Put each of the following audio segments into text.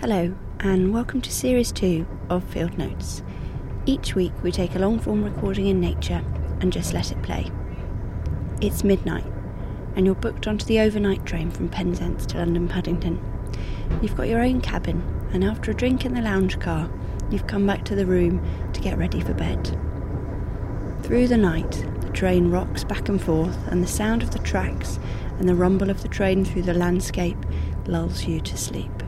Hello, and welcome to Series 2 of Field Notes. Each week we take a long form recording in nature and just let it play. It's midnight, and you're booked onto the overnight train from Penzance to London Paddington. You've got your own cabin, and after a drink in the lounge car, you've come back to the room to get ready for bed. Through the night, the train rocks back and forth, and the sound of the tracks and the rumble of the train through the landscape lulls you to sleep.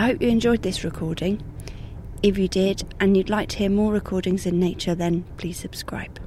I hope you enjoyed this recording. If you did and you'd like to hear more recordings in nature, then please subscribe.